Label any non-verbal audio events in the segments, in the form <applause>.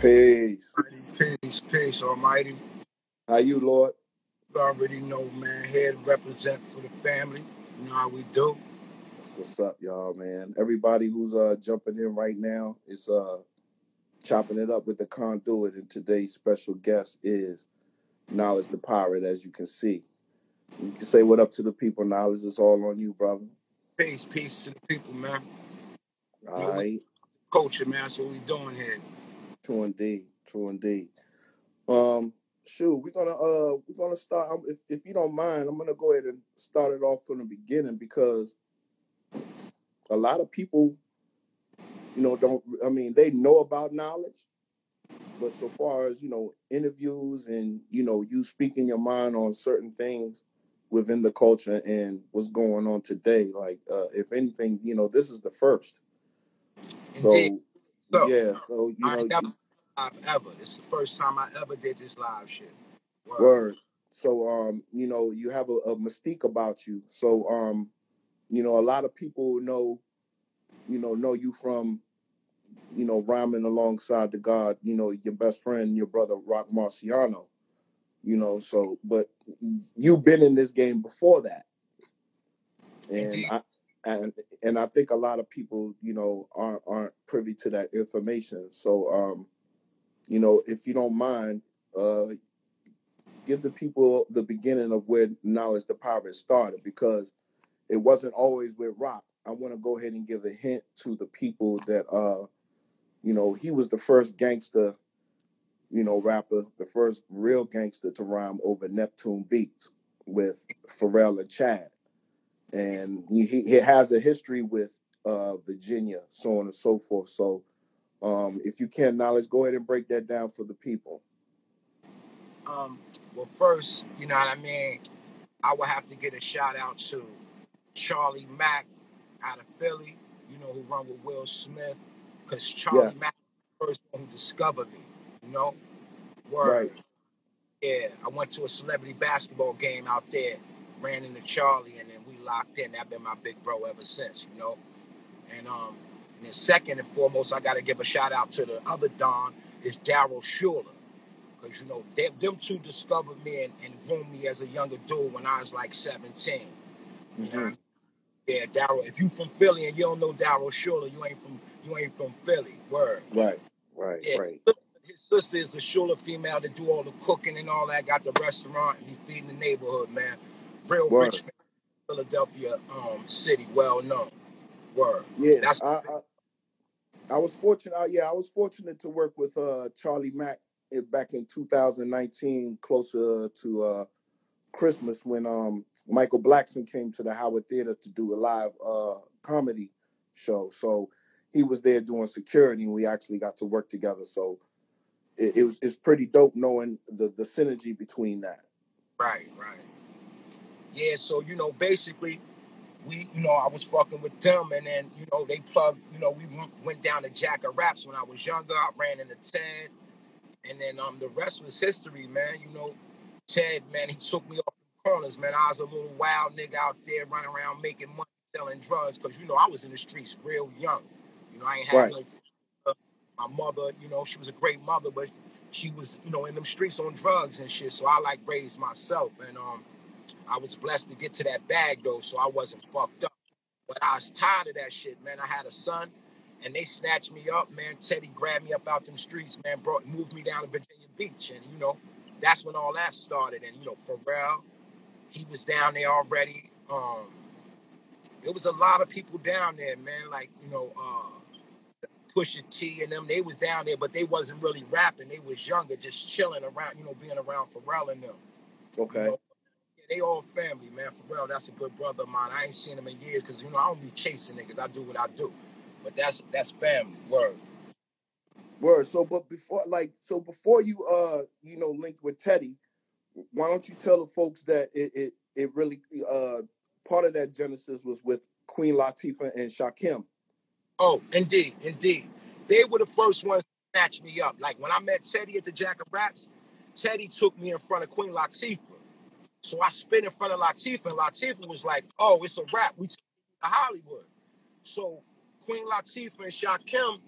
Peace. Peace, peace, Almighty. How you, Lord? You already know, man. Here to represent for the family. You know how we do. That's what's up, y'all, man. Everybody who's uh jumping in right now is uh chopping it up with the conduit, and today's special guest is Knowledge the Pirate, as you can see. You can say what up to the people. Knowledge is all on you, brother. Peace, peace to the people, man. You All know, right. culture, man. That's what we doing here. True indeed. True indeed. Um, shoot, we're gonna uh we're gonna start. If if you don't mind, I'm gonna go ahead and start it off from the beginning because a lot of people, you know, don't. I mean, they know about knowledge, but so far as you know, interviews and you know, you speaking your mind on certain things within the culture and what's going on today. Like, uh, if anything, you know, this is the first. Indeed. So So, yeah, so you I know, never live ever. This is the first time I ever did this live shit. Word. Word. So um, you know, you have a, a mystique about you. So um, you know, a lot of people know, you know, know you from, you know, rhyming alongside the God, you know, your best friend, your brother Rock Marciano. You know, so but you've been in this game before that. And Indeed. I and and I think a lot of people, you know, aren't aren't privy to that information. So um, you know, if you don't mind, uh give the people the beginning of where knowledge the pirate started because it wasn't always with rock i want to go ahead and give a hint to the people that uh you know he was the first gangster you know rapper the first real gangster to rhyme over neptune beats with pharrell and chad and he, he has a history with uh virginia so on and so forth. So um if you can knowledge go ahead and break that down for the people. Um, well, first, you know what I mean? I would have to get a shout out to Charlie Mack out of Philly, you know, who run with Will Smith, because yeah. Charlie Mack was the first one who discovered me, you know? right. Yeah, I went to a celebrity basketball game out there, ran into Charlie, and then locked in. That been my big bro ever since, you know? And um, and then second and foremost, I got to give a shout out to the other Don, is Daryl Schuler. Because, you know, they, them two discovered me and, and groomed me as a younger dude when I was like 17. You mm-hmm. mean? yeah, Daryl. If you from Philly and you don't know Daryl Schuler, you ain't from you ain't from Philly. Word. right right Yeah, right his sister is the Schuler female that do all the cooking and all that. Got the restaurant and be feeding the neighborhood, man. Real word rich family, Philadelphia um, city, well known. Word. Yeah, That's I, I I was fortunate. Yeah, I was fortunate to work with uh Charlie Mack back in 2019, closer to uh Christmas when um Michael Blackson came to the Howard Theater to do a live uh comedy show. So he was there doing security, and we actually got to work together. So it, it was it's pretty dope knowing the the synergy between that. right, right. Yeah, so you know, basically, we, you know, I was fucking with them, and then you know, they plugged. You know, we went went down to Jack of Raps when I was younger. I ran into Ted, and then um, the rest was history, man. You know, Ted, man, he took me off the corners, man. I was a little wild nigga out there running around making money selling drugs, cause you know I was in the streets real young. You know, I ain't had Right. no. f- My mother, you know, she was a great mother, but she was, you know, in them streets on drugs and shit. So I like raised myself, and um, I was blessed to get to that bag though, so I wasn't fucked up. But I was tired of that shit, man. I had a son, and they snatched me up, man. Teddy grabbed me up out them streets, man. Brought moved me down to Virginia Beach, and you know, that's when all that started. And you know, Pharrell, he was down there already. Um, there was a lot of people down there, man. Like you know, uh, Pusha T and them, they was down there, but they wasn't really rapping. They was younger, just chilling around, you know, being around Pharrell and them. You Okay. know, yeah, they all family, man. Pharrell, that's a good brother of mine. I ain't seen him in years because you know I don't be chasing niggas. I do what I do, but that's that's family. Word. Word. So, but before, like, so before you, uh, you know, linked with Teddy, why don't you tell the folks that it, it, it really, uh, part of that genesis was with Queen Latifah and Shakim. Oh, indeed, indeed. They were the first ones to snatch me up. Like when I met Teddy at the Jack of Raps, Teddy took me in front of Queen Latifah. So I spit in front of Latifah, and Latifah was like, "Oh, it's a rap. We to Hollywood." So Queen Latifah and Shakim,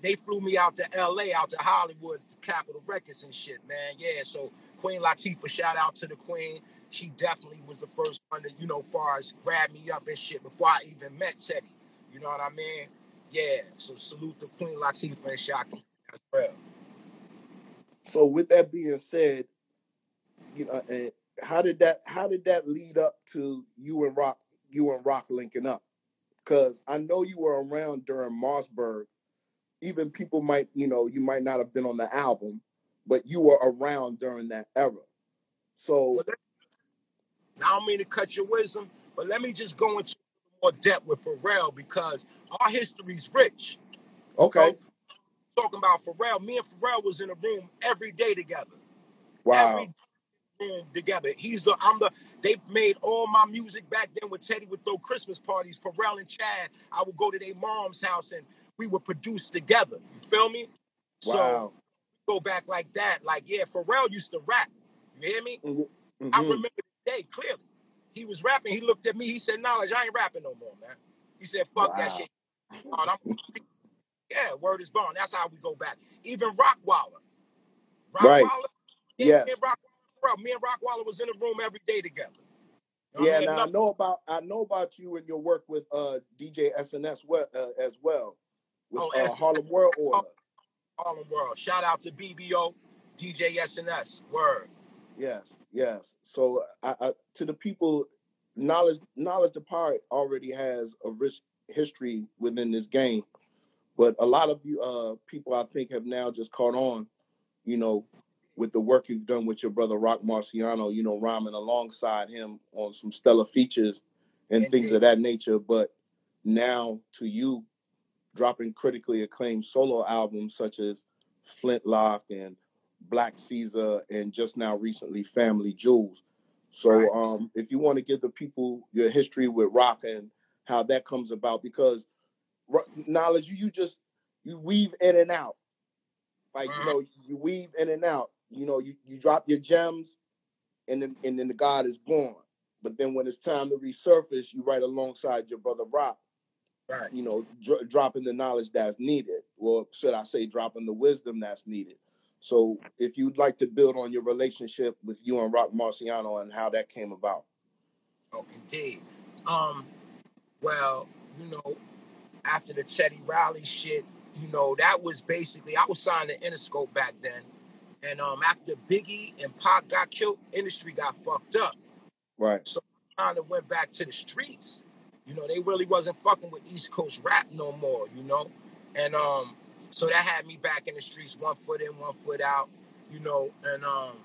they flew me out to L.A., out to Hollywood, to Capitol Records and shit, man. Yeah, so Queen Latifah, shout out to the Queen. She definitely was the first one to, you know, far as grab me up and shit before I even met Teddy. You know what I mean? Yeah. So salute to Queen Latifah and Shocky. That's real. So with that being said, you know, and how did that how did that lead up to you and Rock you and Rock linking up? Because I know you were around during Marcberg. Even people might, you know, you might not have been on the album, but you were around during that era. So I don't mean to cut your wisdom, but let me just go into more depth with Pharrell because our history's rich. okay, So talking about Pharrell, me and Pharrell was in a room every day together. wow, Every together. He's the I'm the they made all my music back then when Teddy would throw Christmas parties. Pharrell and Chad, I would go to their mom's house and we would produce together. You feel me? So wow. go back like that. Like, yeah, Pharrell used to rap. You hear me? Mhm, I mhm. remember the day clearly. He was rapping. He looked at me. He said, "Knowledge, I ain't rapping no more, man." He said, "Fuck that shit." I'm- <laughs> yeah, word is bond. That's how we go back. Even Rockwaller, Right. Yeah, Yes. Rockwaller, me and Rockwaller was in the room every day together. You know Yeah. I mean? Now I know about I know about you and your work with uh DJ SNS well, uh, as well with oh, uh, S- Harlem World Order. Harlem World. Shout out to BBO, DJ SNS. Word. Yes, yes. So I, I, to the people, knowledge knowledge the pirate already has a rich history within this game, but a lot of you uh people I think have now just caught on, you know, with the work you've done with your brother Rock Marciano, you know, rhyming alongside him on some stellar features and things of that nature. But now to you dropping critically acclaimed solo albums such as Flintlock and Black Caesar and just now recently Family Jewels. So Right. um if you want to give the people your history with rock and how that comes about because knowledge you, you just you weave in and out like you Mhm. know you weave in and out you know you, you drop your gems and then and then the god is born but then when it's time to resurface you write alongside your brother rock Right. you know, dro- dropping the knowledge that's needed, or should I say, dropping the wisdom that's needed. So, if you'd like to build on your relationship with you and Rock Marciano and how that came about, Oh, indeed. Um. Well, you know, after the Teddy Riley shit, you know, that was basically I was signed to Interscope back then, and um, after Biggie and Pac got killed, industry got fucked up. right? So I kind of went back to the streets. You know, they really wasn't fucking with East Coast rap no more. You know, and um, so that had me back in the streets, one foot in, one foot out. You know, and um,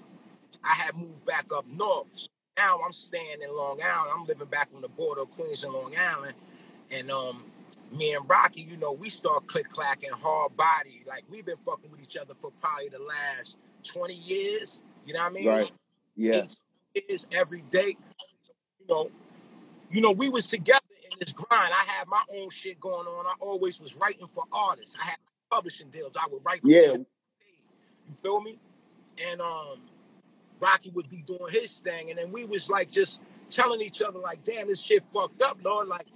I had moved back up north. So now I'm staying in Long Island. I'm living back on the border of Queens and Long Island. And um, me and Rocky, you know, we start click clacking hard body. Like we've been fucking with each other for probably the last 20 years. You know what I mean? Right. Yes. Eight years every day. So, you know, you know, we was together in this grind. I had my own shit going on. I always was writing for artists. I had publishing deals. I would write Yeah. you feel me? And um, Rocky would be doing his thing, and then we was like just telling each other like, "Damn, this shit fucked up, Lord. Like,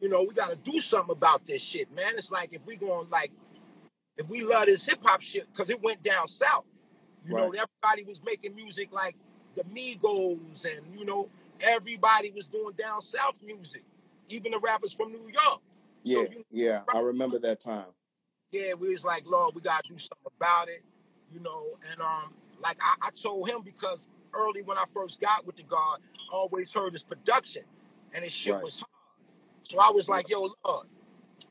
you know, we got to do something about this shit, man. It's like if we going like, if we love this hip hop shit, because it went down south. You know, everybody was making music like the Migos, and you know, everybody was doing down south music, even the rappers from New York. Yeah. So you Yeah. I remember that time. yeah, we was like, Lord, we gotta do something about it, you know. And um, like I, I told him because early when I first got with the God, I always heard his production, and his shit Right. was hard. So I was like, Yo, Lord,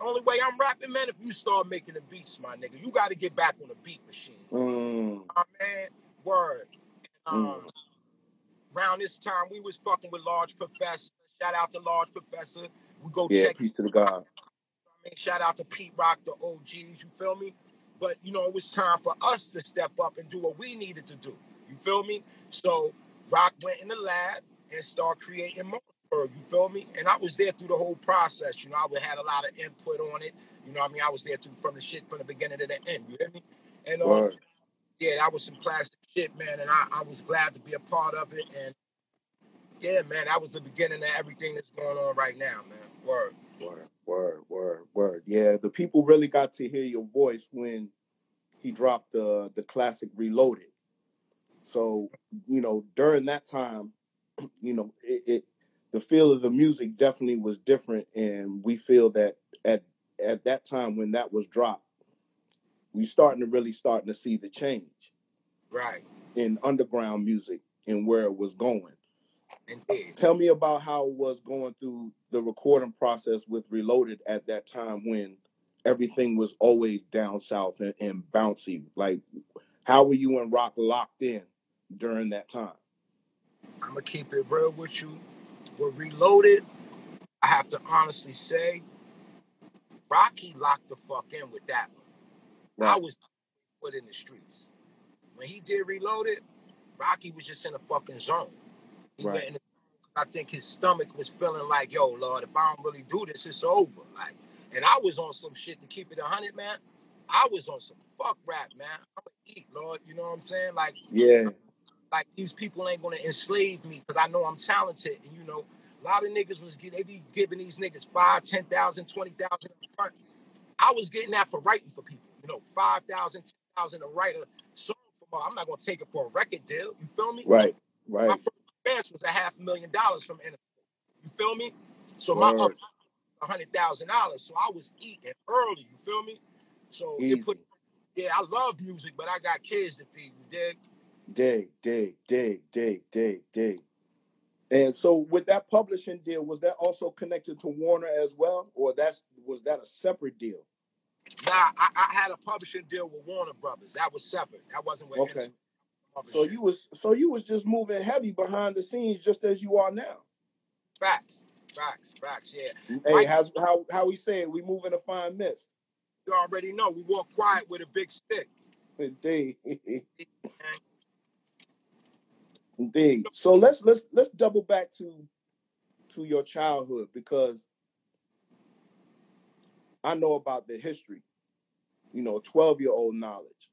only way I'm rapping, man, if you start making the beats, my nigga, you got to get back on the beat machine, Mm, my man. Word. Mm. um, around this time, we was fucking with Large Professor. Shout out to Large Professor. We go Yeah. check Peace to the God. I mean, shout out to Pete Rock, the OGs, you feel me? But you know, it was time for us to step up and do what we needed to do. You feel me? So Rock went in the lab and started creating Marcberg, you feel me? And I was there through the whole process. You know, I had a lot of input on it. You know I mean? I was there through from the shit from the beginning to the end, you hear me? And um, Word. yeah, that was some classic shit, man, and I, I was glad to be a part of it. And yeah, man, that was the beginning of everything that's going on right now, man. Word. Word, word, word, word. Yeah, the people really got to hear your voice when he dropped the the classic Reloaded. So, you know, during that time, <clears throat> you know, it, it the feel of the music definitely was different and we feel that at at that time when that was dropped, we starting to really starting to see the change Right. in underground music and where it was going. Indeed. Tell me about how it was going through the recording process with Reloaded at that time when everything was always down south and, and bouncy. Like, how were you and Rock locked in during that time? I'm gonna keep it real with you. We're reloaded. I have to honestly say, Rocky locked the fuck in with that one. I was put in the streets. When he did reloaded, Rocky was just in a fucking zone. He went right, in. The, I think his stomach was feeling like, "Yo, Lord, if I don't really do this, it's over." Like, and I was on some shit to keep it a hundred, man. I was on some fuck rap, man. I'm gonna eat, Lord. You know what I'm saying? Like, yeah, like these people ain't gonna enslave me because I know I'm talented. And you know, a lot of niggas was they be giving these niggas five, ten thousand, twenty thousand up front. I was getting that for writing for people. You know, five thousand, ten thousand to write a song for. I'm not gonna take it for a record deal. You feel me? right, right. My first advance was a half million dollars from NF. You feel me? So my up a hundred thousand dollars. So I was eating early. You feel me? So it put yeah, I love music, but I got kids to feed. You dig? Day, day, day, day, day, day. And so with that publishing deal, was that also connected to Warner as well? Or that's was that a separate deal? Nah, I, I had a publishing deal with Warner Brothers. That was separate. That wasn't with Okay. So you was so you was just moving heavy behind the scenes just as you are now. Facts, facts, facts. Yeah, Hey, Mike, how's how how we say it? We move in a fine mist. you already know we walk quiet with a big stick. <laughs> Indeed. <laughs> Indeed. So let's let's let's double back to to your childhood because I know about the history, you know, 12 year old knowledge.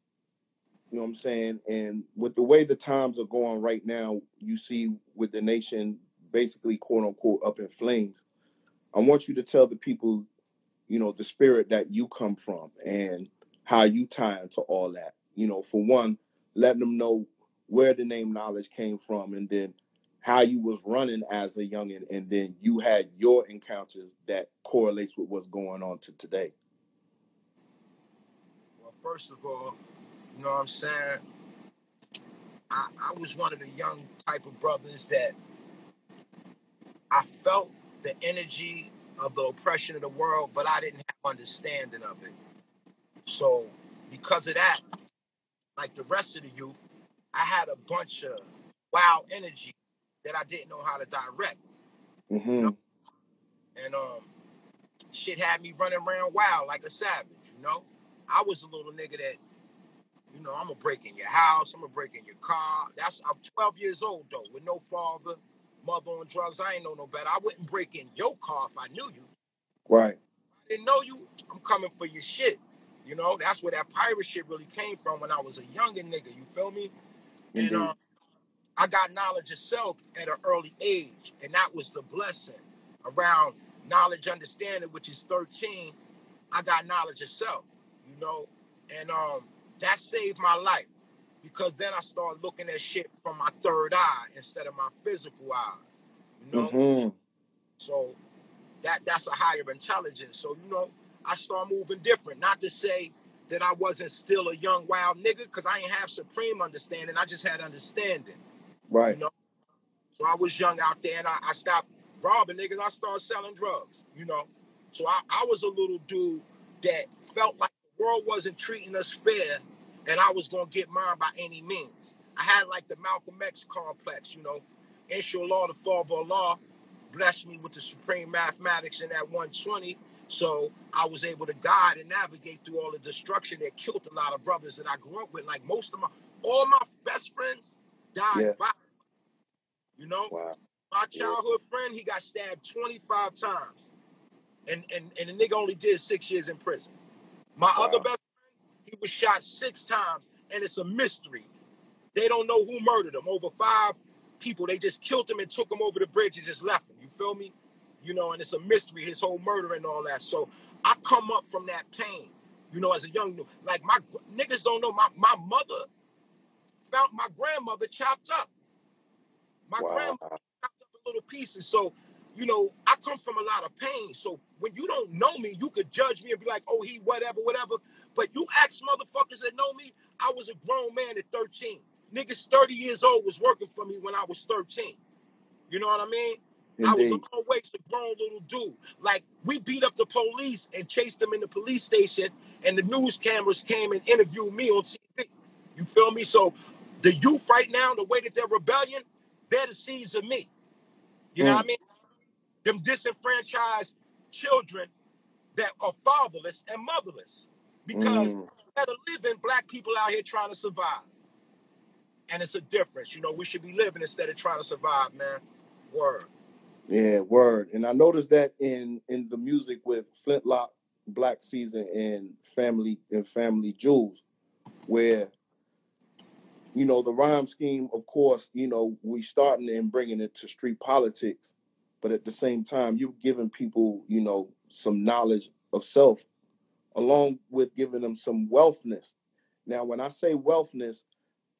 You know what I'm saying? And with the way the times are going right now, you see with the nation basically quote unquote up in flames. I want you to tell the people, you know, the spirit that you come from and how you tie into all that. You know, for one, letting them know where the name knowledge came from and then how you was running as a youngin and then you had your encounters that correlates with what's going on to today. well, first of all, you know what I'm saying? I, I was one of the young type of brothers that I felt the energy of the oppression of the world, but I didn't have understanding of it. So because of that, like the rest of the youth, I had a bunch of wild energy that I didn't know how to direct. You hmm know, and um, shit had me running around wild like a savage. You know, I was a little nigga that, you know, I'm gonna break in your house, I'm gonna break in your car. That's I'm 12 years old though, with no father, mother on drugs. I ain't know no better. I wouldn't break in your car if I knew you. Right. I didn't know you. I'm coming for your shit. You know, that's where that pirate shit really came from when I was a younger nigga. You feel me? And Indeed. um, I got knowledge of self at an early age, and that was the blessing. Around knowledge, understanding, which is 13, I got knowledge of self. You know, and um, that saved my life because then I started looking at shit from my third eye instead of my physical eye. You know, hmm so that that's a higher intelligence. So you know, I start moving different. Not to say that I wasn't still a young wild nigga, because I ain't have supreme understanding. I just had understanding. You Right. know, so I was young out there, and I, I stopped robbing niggas. I started selling drugs. You know, so I, I was a little dude that felt like the world wasn't treating us fair, and I was gonna get mine by any means. I had like the Malcolm X complex. You know, inshallah, the father of Allah blessed me with the supreme mathematics in that 120. So I was able to guide and navigate through all the destruction that killed a lot of brothers that I grew up with. Like most of my, all my best friends died Yeah. by, you know, Wow. my Yeah. childhood friend, he got stabbed 25 times. And, and, and the nigga only did six years in prison. My other best friend, he was shot six times, and it's a mystery. They don't know who murdered him. Over five people, they just killed him and took him over the bridge and just left him. You feel me? You know, and it's a mystery, his whole murder and all that. So I come up from that pain, you know, as a young like my niggas don't know my my mother found my grandmother chopped up. My Wow. grandmother chopped up in little pieces. So, you know, I come from a lot of pain. So when you don't know me, you could judge me and be like, oh, he whatever, whatever. But you ask motherfuckers that know me, I was a grown man at 13. Niggas 30 years old was working for me when I was 13. You know what I mean? I was Indeed. always a grown little dude. Like we beat up the police and chased them in the police station, and the news cameras came and interviewed me on TV. You feel me? So the youth right now, the way that they're rebellion, they're the seeds of me. You know what I mean? Them disenfranchised children that are fatherless and motherless. Because mm. of living, black people out here trying to survive. And it's a difference. You know, we should be living instead of trying to survive, man. Word. Yeah, word. And I noticed that in in the music with Flintlock, Black Caesar, and Family and Family Jewels, where you know the rhyme scheme, of course, you know we starting and bringing it to street politics, but at the same time, you're giving people, you know, some knowledge of self, along with giving them some wealthness. Now, when I say wealthness,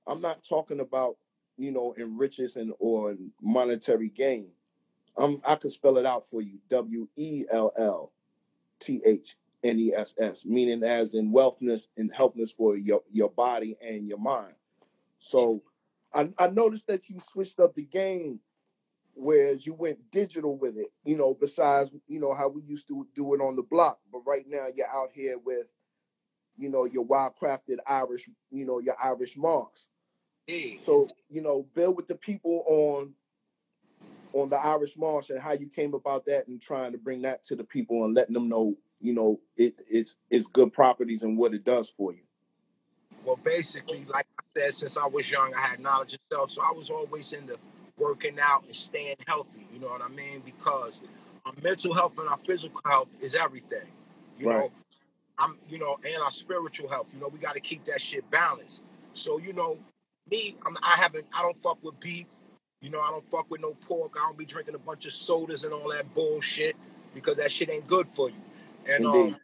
I'm not talking about you know in riches and or monetary gain. Um, I can spell it out for you. W E L L T H N E S S, meaning as in wealthness and helpness for your your body and your mind. So I, I noticed that you switched up the game, whereas you went digital with it. You know, besides you know how we used to do it on the block, but right now you're out here with you know your wild crafted Irish, you know your Irish moss. Yeah. So you know, build with the people on on the Irish Moss and how you came about that and trying to bring that to the people and letting them know, you know, it, it's it's good properties and what it does for you. Well, basically, like I said, since I was young, I had knowledge of self, so I was always into working out and staying healthy. You know what I mean? Because our mental health and our physical health is everything. You Right. know, I'm, you know, and our spiritual health. You know, we got to keep that shit balanced. So, you know, me, I'm, I haven't, I don't fuck with beef. You know, I don't fuck with no pork. I don't be drinking a bunch of sodas and all that bullshit because that shit ain't good for you. And um,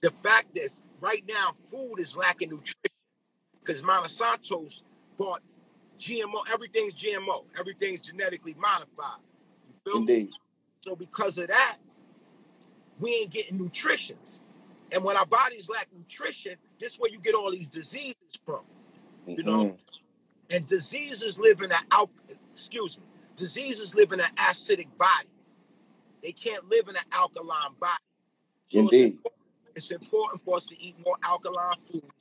the fact is, right now, food is lacking nutrition because Monsanto's bought GMO. Everything's GMO. Everything's genetically modified. You feel me? So because of that, we ain't getting nutritions. And when our bodies lack nutrition, this is where you get all these diseases from. You know, hmm and diseases live in an al- excuse me, diseases live in an acidic body. They can't live in an alkaline body. So it's Indeed. important, it's important for us to eat more alkaline foods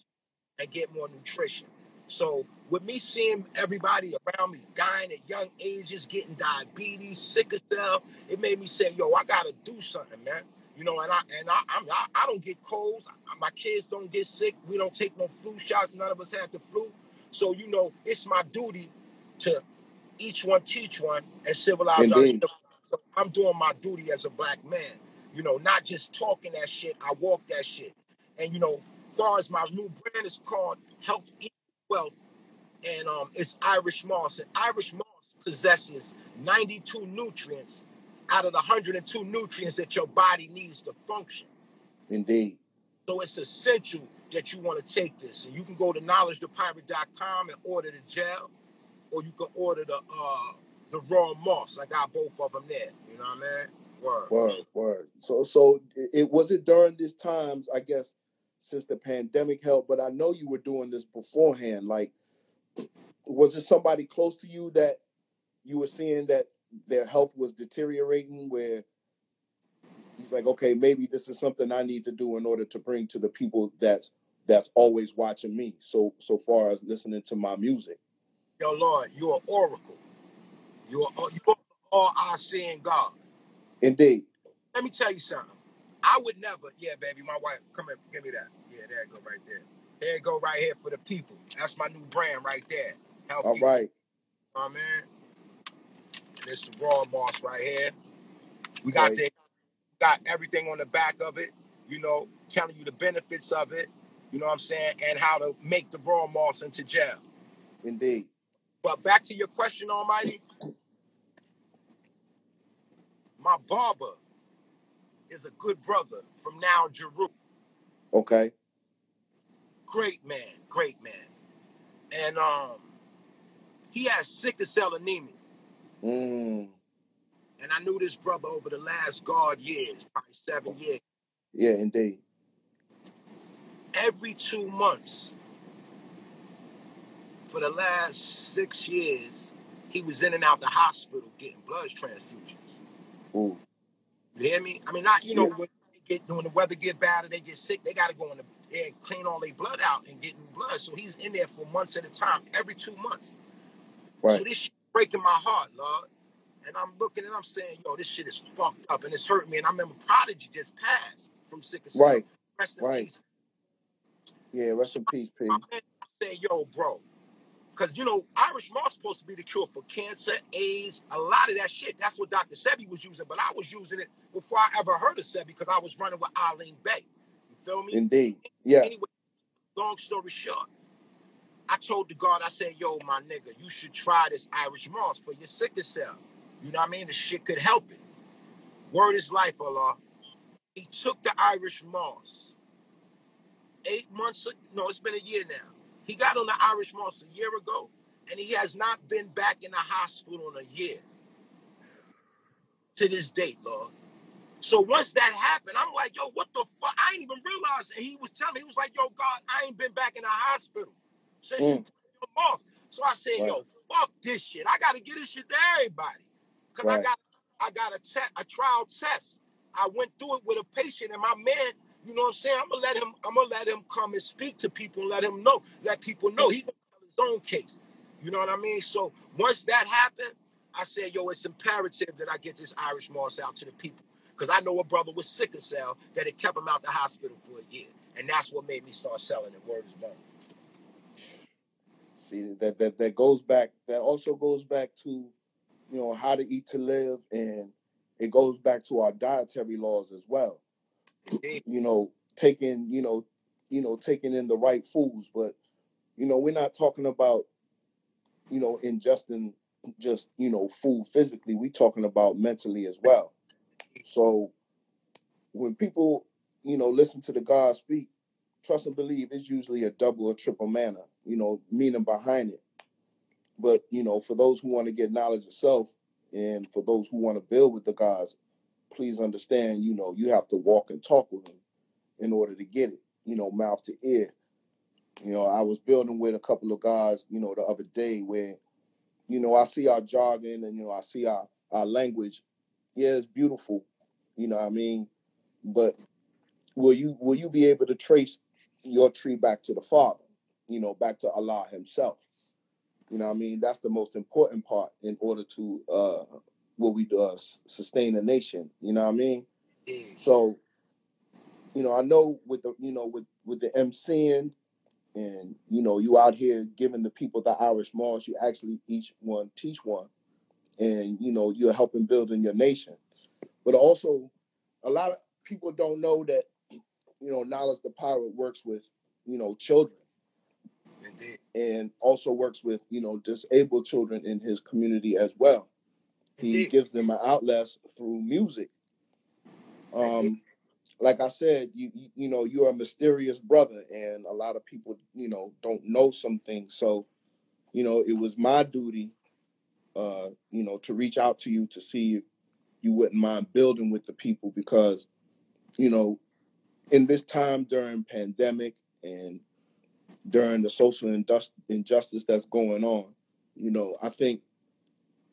and get more nutrition. So with me seeing everybody around me dying at young ages, getting diabetes, sickle cell, it made me say, "Yo, I gotta do something, man." You know, and I and I I'm, I, I don't get colds. My kids don't get sick. We don't take no flu shots. None of us have the flu. So you know, it's my duty to each one teach one and civilize. Indeed. So I'm doing my duty as a black man. You know, not just talking that shit. I walk that shit. And you know, as far as my new brand is called Health Equal Wealth, and um, it's Irish moss. And Irish moss possesses 92 nutrients out of the 102 nutrients that your body needs to function. Indeed. So it's essential that you want to take this. And you can go to knowledgethepirate.com and order the gel, or you can order the uh the raw moss. I got both of them there. You know what I mean? Word. Word. Word. So so it, was it during these times, I guess, since the pandemic helped, but I know you were doing this beforehand. Like, was it somebody close to you that you were seeing that their health was deteriorating where he's like, okay, maybe this is something I need to do in order to bring to the people that's that's always watching me. So so far as listening to my music. Yo, Lord, you're an oracle. You're you're all I seeing God. Indeed. Let me tell you something. I would never, yeah, baby, my wife, come here, give me that. Yeah, there it go right there. There it go right here for the people. That's my new brand right there. All Healthy, right. my man. This is raw moss right here. We got Okay. the got everything on the back of it, you know, telling you the benefits of it, you know what I'm saying, and how to make the raw moss into gel. Indeed. But back to your question, Almighty, my barber is a good brother from now Jeru. Okay. Great man, great man. And um he has sickle cell anemia. Mm. And I knew this brother over the last guard years, probably seven years. Yeah, indeed. Every two months for the last six years, he was in and out the hospital getting blood transfusions. Ooh. You hear me? I mean, not you know Yeah. when they get when the weather get bad or they get sick, they got to go in the there and clean all their blood out and get new blood. So he's in there for months at a time, every two months. Right. So this shit breaking my heart, Lord. And I'm looking and I'm saying, yo, this shit is fucked up and it's hurting me. And I remember Prodigy just passed from sickle cell. Right. Rest in Right. peace. Yeah, rest in peace, P. I said, yo, bro. Because, you know, Irish moss supposed to be the cure for cancer, AIDS, a lot of that shit. That's what Dr. Sebi was using. But I was using it before I ever heard of Sebi because I was running with Eileen Bay. You feel me? Indeed. Yes. Anyway, long story short, I told the guard, I said, yo, my nigga, you should try this Irish moss for your sickle cell. You know what I mean? The shit could help it. Word is life, Allah. He took the Irish moss. Eight months, no, it's been a year now. He got on the Irish moss a year ago, and he has not been back in the hospital in a year to this date, Lord. So once that happened, I'm like, yo, what the fuck? I ain't even realize. And he was telling me, he was like, yo, God, I ain't been back in the hospital since you Mm. off. So I said, Right. yo, fuck this shit. I gotta get this shit to everybody. Cause I got I got a te- a trial test. I went through it with a patient and my man, you know what I'm saying? I'm gonna let him, I'm gonna let him come and speak to people and let him know, let people know he gonna tell his own case. You know what I mean? So once that happened, I said, yo, it's imperative that I get this Irish moss out to the people. Because I know a brother was sick sickle cell that it kept him out the hospital for a year. And that's what made me start selling it. Word is born. See that that that goes back. That also goes back to you know how to eat to live, and it goes back to our dietary laws as well. You know, taking you know, you know, taking in the right foods, but you know, we're not talking about you know ingesting just you know food physically. We're talking about mentally as well. So when people you know listen to the God speak, trust and believe it's usually a double or triple manner. You know, meaning behind it. But you know, for those who want to get knowledge of self, and for those who want to build with the gods, please understand. You know, you have to walk and talk with them in order to get it. You know, mouth to ear. You know, I was building with a couple of guys. You know, the other day where, you know, I see our jargon and you know I see our our language. Yeah, it's beautiful. You know I mean? But will you will you be able to trace your tree back to the Father? You know, back to Allah Himself. You know I mean? That's the most important part in order to uh what we uh, sustain a nation. You know what I mean? So, you know, I know with the you know with with the MCing and you know you out here giving the people the Irish Moss, you actually each one teach one, and you know you're helping building your nation. But also, a lot of people don't know that you know knowledge the pirate works with you know children Indeed. and also works with you know disabled children in his community as well. He gives them an outlet through music. Um, like I said, you you you know you're a mysterious brother, and a lot of people you know don't know some things. So, you know, it was my duty, uh, you know, to reach out to you to see if you wouldn't mind building with the people because, you know, in this time during pandemic and during the social injustice that's going on, you know, I think,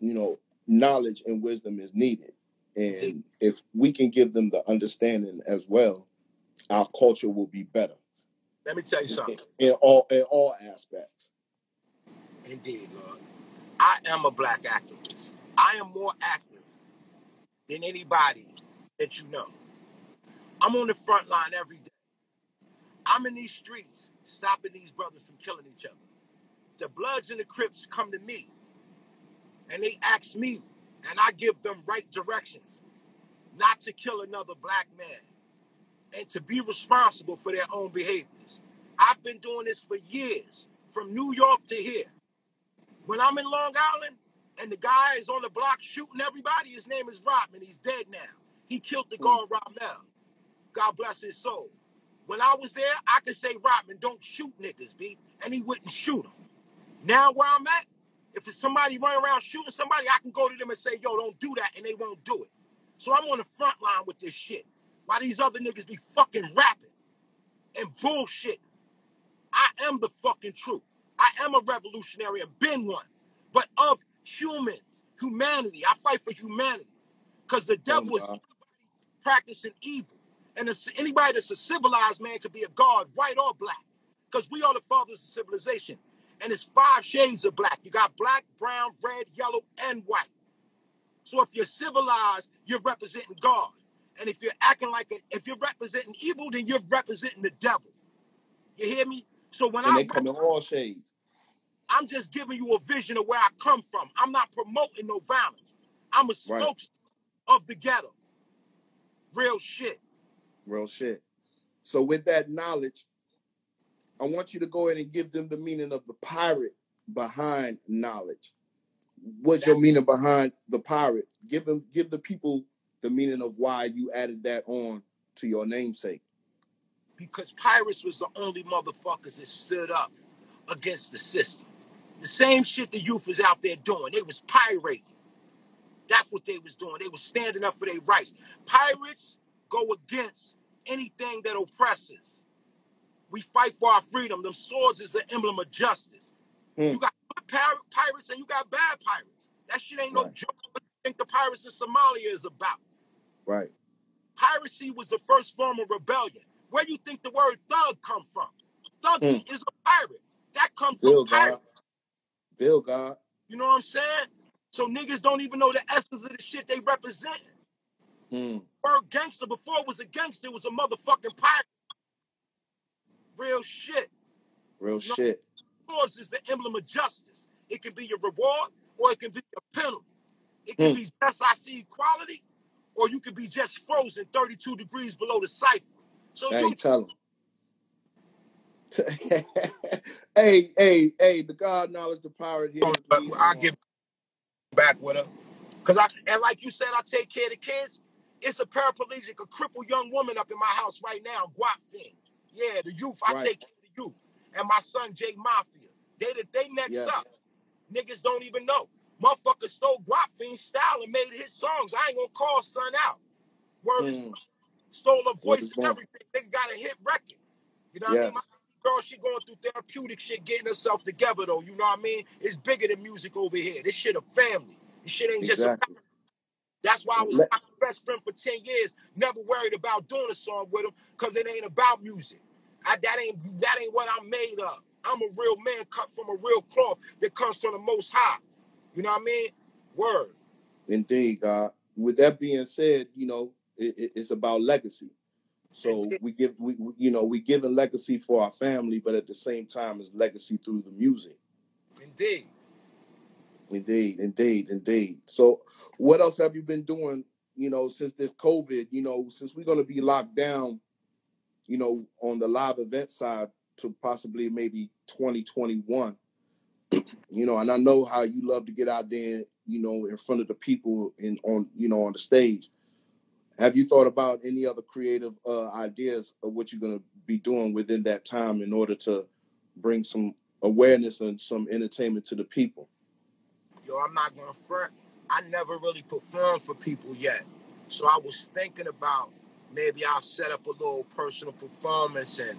you know, knowledge and wisdom is needed. And if we can give them the understanding as well, our culture will be better Let me tell you in, something. in all in all aspects. Indeed, Lord. I am a black activist. I am more active than anybody that you know. I'm on the front line every day. I'm in these streets stopping these brothers from killing each other. The Bloods and the Crips come to me and they ask me, and I give them right directions not to kill another black man and to be responsible for their own behaviors. I've been doing this for years, from New York to here. When I'm in Long Island and the guy is on the block shooting everybody, his name is Rodman. He's dead now. He killed the Hmm. guard Ramel. God bless his soul. When I was there, I could say, Rodman, don't shoot niggas, B. And he wouldn't shoot them. Now where I'm at, if it's somebody running around shooting somebody, I can go to them and say, yo, don't do that, and they won't do it. So I'm on the front line with this shit. While these other niggas be fucking rapping and bullshit. I am the fucking truth. I am a revolutionary and been one. But of humans, humanity. I fight for humanity. Because the Oh, devil is practicing evil. And anybody that's a civilized man could be a god, white or black. Because we are the fathers of civilization. And it's five shades of black. You got black, brown, red, yellow, and white. So if you're civilized, you're representing God. And if you're acting like a, if you're representing evil, then you're representing the devil. You hear me? So when And I they come in all shades. I'm just giving you a vision of where I come from. I'm not promoting no violence. I'm a Right. spokesman of the ghetto. Real shit. Real shit. So with that knowledge, I want you to go ahead and give them the meaning of the pirate behind knowledge. What's your meaning behind the pirate? Give them give the people the meaning of why you added that on to your namesake. because Pirates was the only motherfuckers that stood up against the system. The same shit the youth was out there doing. They was pirating. That's what they was doing. They was standing up for their rights. Pirates go against anything that oppresses. We fight for our freedom. Them swords is the emblem of justice. Hmm. You got good pir- pirates and you got bad pirates. That shit ain't no Right. joke. What you think the pirates in Somalia is about? Right. Piracy was the first form of rebellion. Where you think the word thug come from? Thugging is a pirate. That comes from Bill God. pirate. Bill God. You know what I'm saying? So niggas don't even know the essence of the shit they represent. Hmm. Word gangster before it was a gangster, it was a motherfucking pirate. Real shit. Real shit. Yours is the emblem of justice. It can be your reward or it can be your penalty. It can Hmm. be just I see equality, or you can be just frozen 32 degrees below the cipher. So Hey, you tell them. <laughs> hey, hey, hey, the God knowledge, the pirate here. with but me I get back with her. Cause I and like you said, I take care of the kids. It's a paraplegic, a crippled young woman up in my house right now, Guap Fiend. Yeah, the youth. I Right. take care of the youth. And my son Jay Mafia. They the they next Yes. up. Niggas don't even know. Motherfuckers stole Guap Fiend style and made his songs. I ain't gonna call son out. Word is Hmm. stole Word voice and everything. Nigga got a hit record. You know what I mean? My girl, she going through therapeutic shit, getting herself together though. You know what I mean? It's bigger than music over here. This shit a family. This shit ain't just a Exactly. that's why I was my best friend for 10 years, never worried about doing a song with him, because it ain't about music. I, that ain't that ain't what I'm made of. I'm a real man cut from a real cloth that comes from the most high. You know what I mean? Word. Indeed, God. With that being said, you know, it, it- it's about legacy. So Indeed. we give, we, we- you know, we give a legacy for our family, but at the same time, it's legacy through the music. Indeed. Indeed, indeed, indeed. So, what else have you been doing? You know, since this COVID, you know, since we're going to be locked down, you know, on the live event side to possibly maybe 2021. <clears throat> You know, and I know how you love to get out there, you know, in front of the people and on, you know, on the stage. Have you thought about any other creative uh, ideas of what you're going to be doing within that time in order to bring some awareness and some entertainment to the people? Yo, I'm not gonna front. I never really performed for people yet. So I was thinking about maybe I'll set up a little personal performance and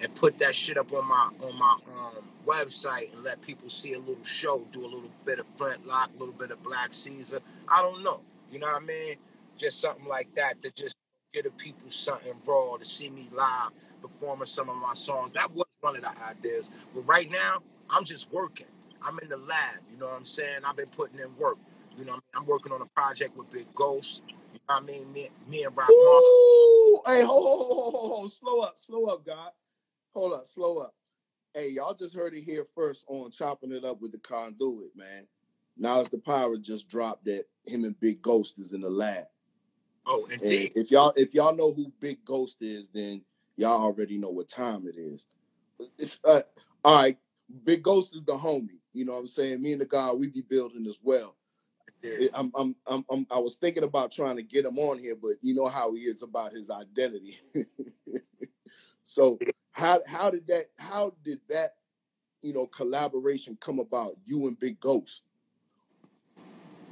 and put that shit up on my on my um, website and let people see a little show, do a little bit of Flintlock, a little bit of Black Caesar. I don't know. You know what I mean? Just something like that to just give the people something raw to see me live performing some of my songs. That was one of the ideas. But right now, I'm just working. I'm in the lab. You know what I'm saying? I've been putting in work. You know, I mean? I'm working on a project with Big Ghost. You know what I mean? Me, me and Rock Ooh, hey, hold, hold, hold, hold, hold, slow up, slow up, God. Hold up, slow up. Hey, y'all just heard it here first on chopping it up with the conduit, man. Now it's the pirate just dropped that him and Big Ghost is in the lab. Oh, And indeed. if y'all if y'all know who Big Ghost is, then y'all already know what time it is. It's uh, all right. Big Ghost is the homie. You know what I'm saying? Me and the guy, we be building as well. I'm, I'm, I'm, I'm, I was thinking about trying to get him on here, but you know how he is about his identity. <laughs> so how how did that how did that you know collaboration come about? You and Big Ghost.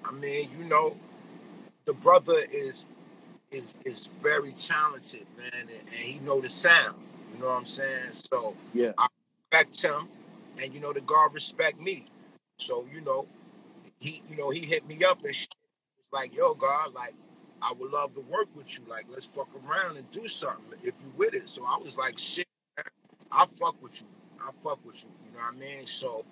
I mean, you know, the brother is is is very talented, man, and, and he know the sound. You know what I'm saying? So Yeah. I respect him, and you know the God respect me. So you know, he you know he hit me up and shit. It's like, yo, God, like I would love to work with you. Like, let's fuck around and do something if you with it. So I was like, shit, I fuck with you. I fuck with you. You know what I mean? So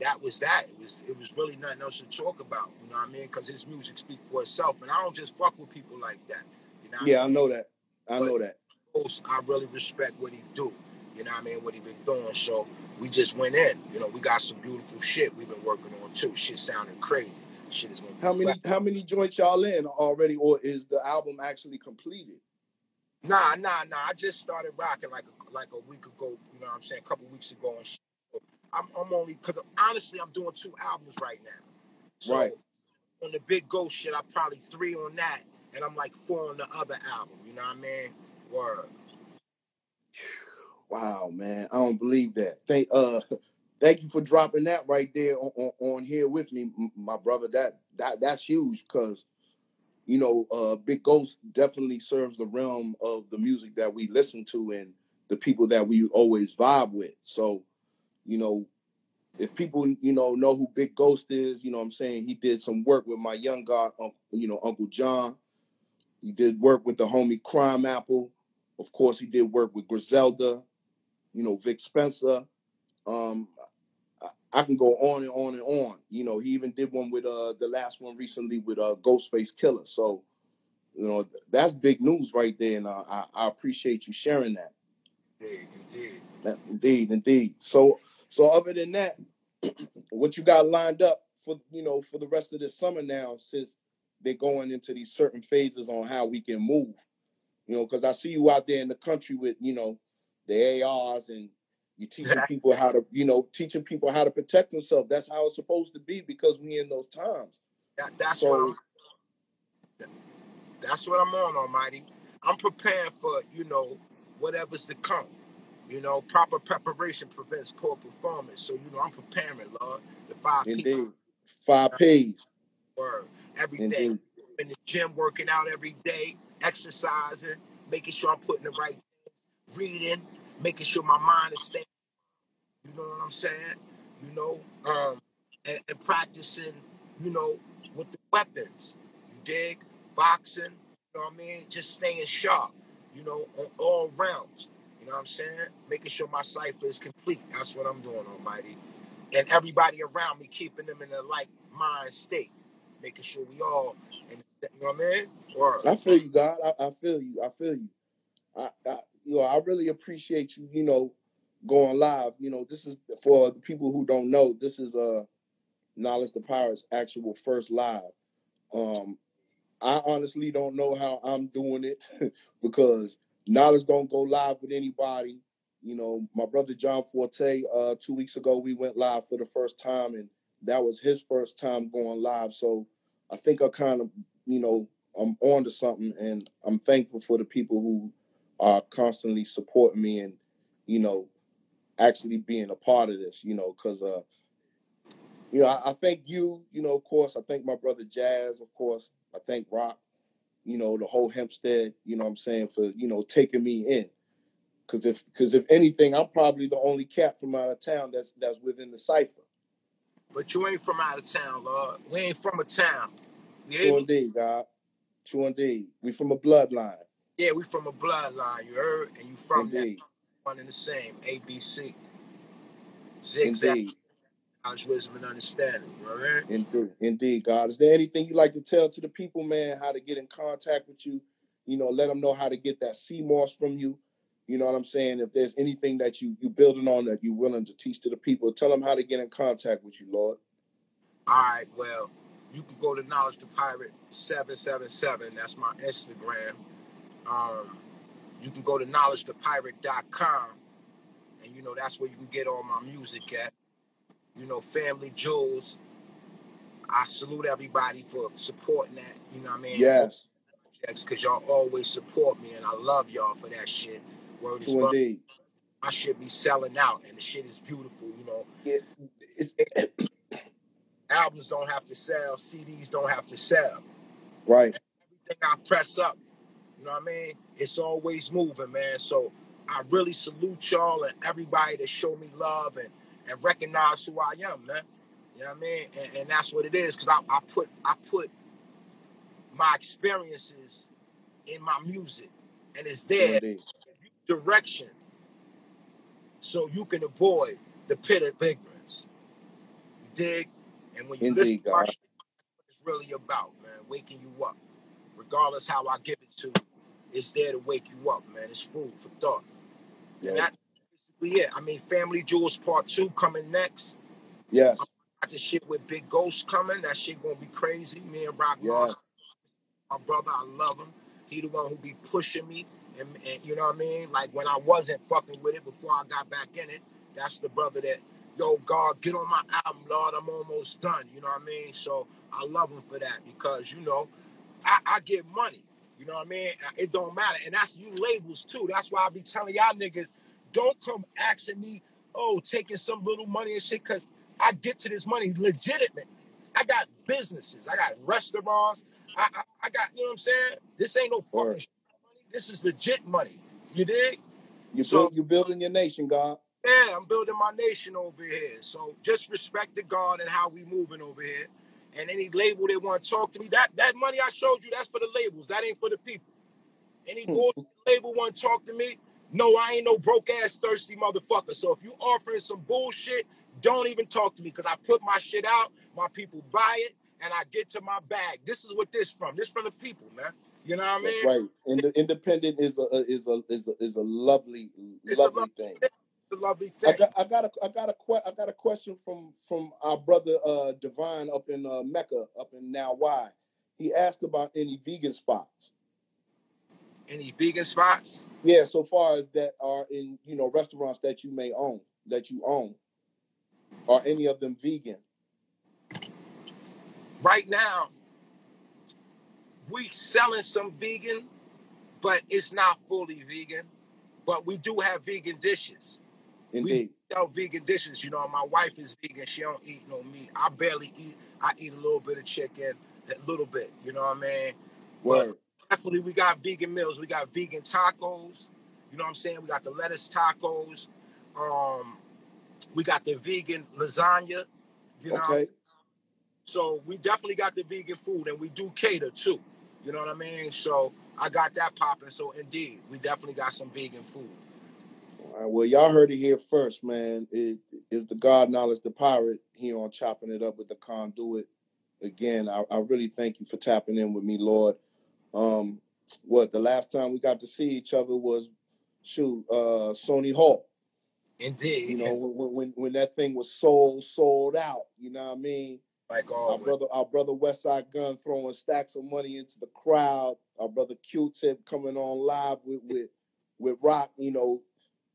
that was that. It was it was really nothing else to talk about. You know what I mean? Because his music speaks for itself, and I don't just fuck with people like that. You know Yeah, I I know that. I But know that. Ghost, I really respect what he do. You know what I mean? What he been doing. So we just went in. You know, we got some beautiful shit we've been working on too. Shit sounding crazy. Shit is gonna How flat. many how many joints y'all in already, or is the album actually completed? Nah, nah, nah. I just started rocking like a, like a week ago. You know what I'm saying? A couple weeks ago and shit. I'm, I'm only because honestly, I'm doing two albums right now. So Right. on the big ghost shit, I probably three on that, and I'm like four on the other album. You know what I mean? Word. Wow, man, I don't believe that. Thank uh, <laughs> thank you for dropping that right there on, on, on here with me, my brother. That that that's huge because you know, uh, Big Ghost definitely serves the realm of the music that we listen to and the people that we always vibe with. So, you know, if people you know know who Big Ghost is, you know, I'm saying he did some work with my young god, you know, Ankhlejohn. He did work with the homie Crimeapple. Of course, he did work with Griselda. You know, Vic Spencer. Um, I, can go on and on and on. You know, he even did one with uh the last one recently with uh Ghostface Killah. So, you know, th- that's big news right there, and uh, I, I appreciate you sharing that. Indeed, indeed. That- Indeed, indeed. So, so other than that, <clears throat> what you got lined up for you know for the rest of this summer now, since they're going into these certain phases on how we can move. You know, because I see you out there in the country with you know the ARs and you're teaching people how to you know teaching people how to protect themselves. That's how it's supposed to be because we in those times. That, that's what I'm. That's what I'm on, Almighty. I'm preparing for you know whatever's to come. You know, proper preparation prevents poor performance. So you know, I'm preparing, Lord. The five indeed, five P's. word every day. Indeed, In the gym, working out every day, exercising, making sure I'm putting the right things, reading, making sure my mind is staying. You know what I'm saying? You know, um, and, and practicing, you know, with the weapons. You dig? Boxing, you know what I mean? Just staying sharp, you know, on all rounds. You know what I'm saying? Making sure my cipher is complete. That's what I'm doing, Almighty. And everybody around me, keeping them in a like mind state. Making sure we all, you know what I mean? Word. I feel you, God. I, I feel you. I feel you. I, I, you know, I really appreciate you. You know, going live. You know, this is for the people who don't know. This is uh Knowledge the Pirate's actual first live. Um, I honestly don't know how I'm doing it <laughs> because Knowledge don't go live with anybody. You know, my brother John Forte, uh, two weeks ago we went live for the first time, and that was his first time going live. So I think I kind of, you know, I'm on to something, and I'm thankful for the people who are constantly supporting me and, you know, actually being a part of this. You know, because uh, you know, I, I thank you. You know, of course, I thank my brother Jazz, of course. I thank Roc. You know, the whole Hempstead. You know, what I'm saying for you know taking me in. Because if because if anything, I'm probably the only cat from out of town that's that's within the cipher. But you ain't from out of town, Lord. We ain't from a town. You True indeed, God. True indeed. We from a bloodline. Yeah, we from a bloodline, you heard? And you from that one and the same. ABC. Zigzag, Indeed. knowledge, wisdom, and understanding. You? Indeed. Indeed, God. Is there anything you'd like to tell to the people, man, how to get in contact with you? You know, let them know how to get that CMOS from you. You know what I'm saying? If there's anything that you you building on that you're willing to teach to the people, tell them how to get in contact with you, Lord. Alright, well, you can go to Knowledge the Pirate 777. That's my Instagram. Um, you can go to knowledgethepirate.com and you know that's where you can get all my music at. You know, Family Jewels. I salute everybody for supporting that. You know what I mean? Yes. Because y'all always support me, and I love y'all for that shit. Word is indeed. My shit be selling out, and the shit is beautiful. You know, It, albums don't have to sell, CDs don't have to sell. right. Everything I press up, you know what I mean? It's always moving, man. So I really salute y'all and everybody that show me love and, and recognize who I am, man. You know what I mean? And, and that's what it is, because I, I put I put my experiences in my music, and it's there direction so you can avoid the pit of ignorance. You dig? And when you listen Indeed, to my God. shit, it's really about, man, waking you up. Regardless how I give it to you, it's there to wake you up, man. It's food for thought. And Yo. that's basically it. I mean, Family Jewels Part 2 coming next. Yes. I Got the shit with Big Ghost coming. That shit gonna be crazy. Me and Rock Moss, Yes. my brother, I love him. He the one who be pushing me. And, and you know what I mean? Like when I wasn't fucking with it before I got back in it, that's the brother that, yo, God, get on my album, Lord. I'm almost done. You know what I mean? So I love him for that because, you know, I, I get money. You know what I mean? Uh, it don't matter. And that's you labels too. That's why I be telling y'all niggas, don't come asking me, oh, taking some little money and shit, because I get to this money legitimately. I got businesses. I got restaurants. I, I, I got, you know what I'm saying? This ain't no fucking money. This is legit money. You dig? You So build you building your nation, God. yeah, I'm building my nation over here. So just respect the God and how we moving over here. And any label they want to talk to me, that that money I showed you, that's for the labels. That ain't for the people. Any Hmm. bullshit label want to talk to me? No, I ain't no broke ass thirsty motherfucker. So if you offering some bullshit, don't even talk to me because I put my shit out, my people buy it, and I get to my bag. This is what this from. This from the people, man. You know what I That's mean? right. Ind- independent is a is a is a is a lovely It's a lovely lovely thing. thing. Lovely I got I got a I got a que- I got a question from from our brother uh Divine up in uh, Mecca up in Now Why. He asked about any vegan spots. Any vegan spots? Yeah, so far as that are in you know restaurants that you may own that you own. Are any of them vegan? Right now, we selling some vegan, but it's not fully vegan. But we do have vegan dishes. We Indeed. sell vegan dishes. You know, my wife is vegan. She don't eat no meat. I barely eat. I eat a little bit of chicken, a little bit. You know what I mean? But definitely, we got vegan meals. We got vegan tacos. You know what I'm saying? We got the lettuce tacos. Um, we got the vegan lasagna. You know, Okay. so we definitely got the vegan food, and we do cater too. You know what I mean? So I got that popping. So indeed, we definitely got some vegan food. All right, well, y'all heard it here first, man. It is the God knowledge, the pirate here on chopping it up with the conduit. Again, I, I really thank you for tapping in with me, Lord. Um, what the last time we got to see each other was shoot, uh, Sony Hall. Indeed, You know, when when when that thing was sold sold out. You know what I mean? like Our brother, our brother Westside Gun throwing stacks of money into the crowd. Our brother Q-Tip coming on live with with with Roc. You know,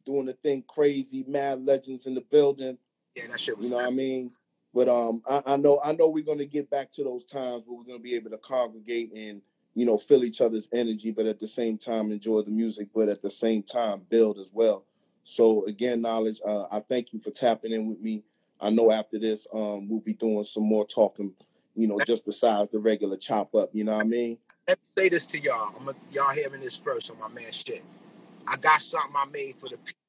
doing the thing crazy. Mad legends in the building. Yeah, that shit was You know what I mean? But um, I, I know I know we're gonna get back to those times where we're gonna be able to congregate and you know feel each other's energy, but at the same time enjoy the music, but at the same time build as well. So again, knowledge. Uh, I thank you for tapping in with me. I know after this, um, we'll be doing some more talking. You know, just besides the regular chop up. You know what I mean? Let me say this to y'all. I'm a, y'all hearing this first on my man shit. I got something I made for the people.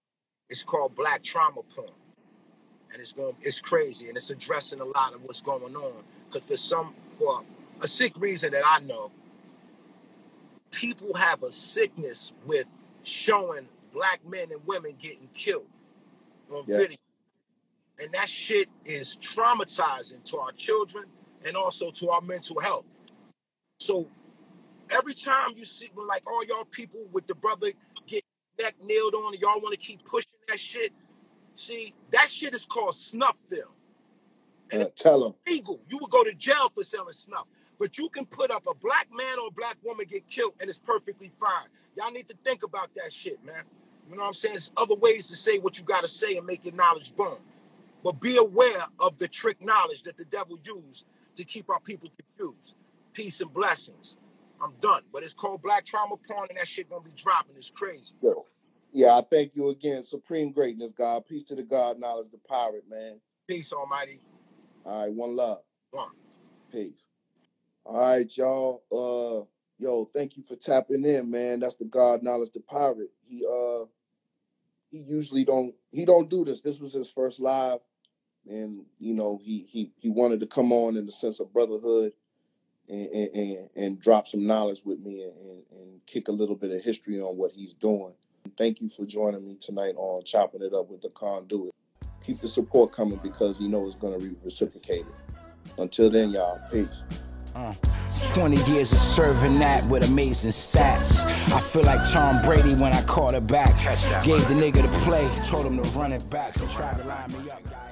It's called Black Trauma Porn, and it's going. It's crazy, and it's addressing a lot of what's going on. Because for some, for a sick reason that I know, people have a sickness with showing black men and women getting killed on video, and that shit is traumatizing to our children and also to our mental health. So every time you see when like all y'all people with the brother get neck nailed on and y'all want to keep pushing that shit, see that shit is called snuff film. And Uh, tell them. illegal. You would go to jail for selling snuff. But you can put up a black man or a black woman get killed and it's perfectly fine. Y'all need to think about that shit, man. You know what I'm saying? There's other ways to say what you gotta say and make your knowledge born. But be aware of the trick knowledge that the devil used to keep our people confused. Peace and blessings. I'm done. But it's called Black Trauma Porn, and that shit gonna be dropping. It's crazy. Yo. Yeah, I thank you again. Supreme greatness, God. Peace to the God, knowledge, the pirate, man. Peace, Almighty. All right, one love. One. Peace. All right, y'all. Uh, yo, thank you for tapping in, man. That's the God, knowledge, the pirate. He uh, he usually don't he don't do this. This was his first live, and you know he he he wanted to come on in the sense of brotherhood and and, and drop some knowledge with me and, and, and kick a little bit of history on what he's doing. Thank you for joining me tonight on chopping it up with the conduit. Keep the support coming because you know it's going to be reciprocated. Until then, y'all, peace. Uh, 20 years of serving that with amazing stats. I feel like Tom Brady when I caught it back. Gave the nigga the play, told him to run it back. He tried to line me up.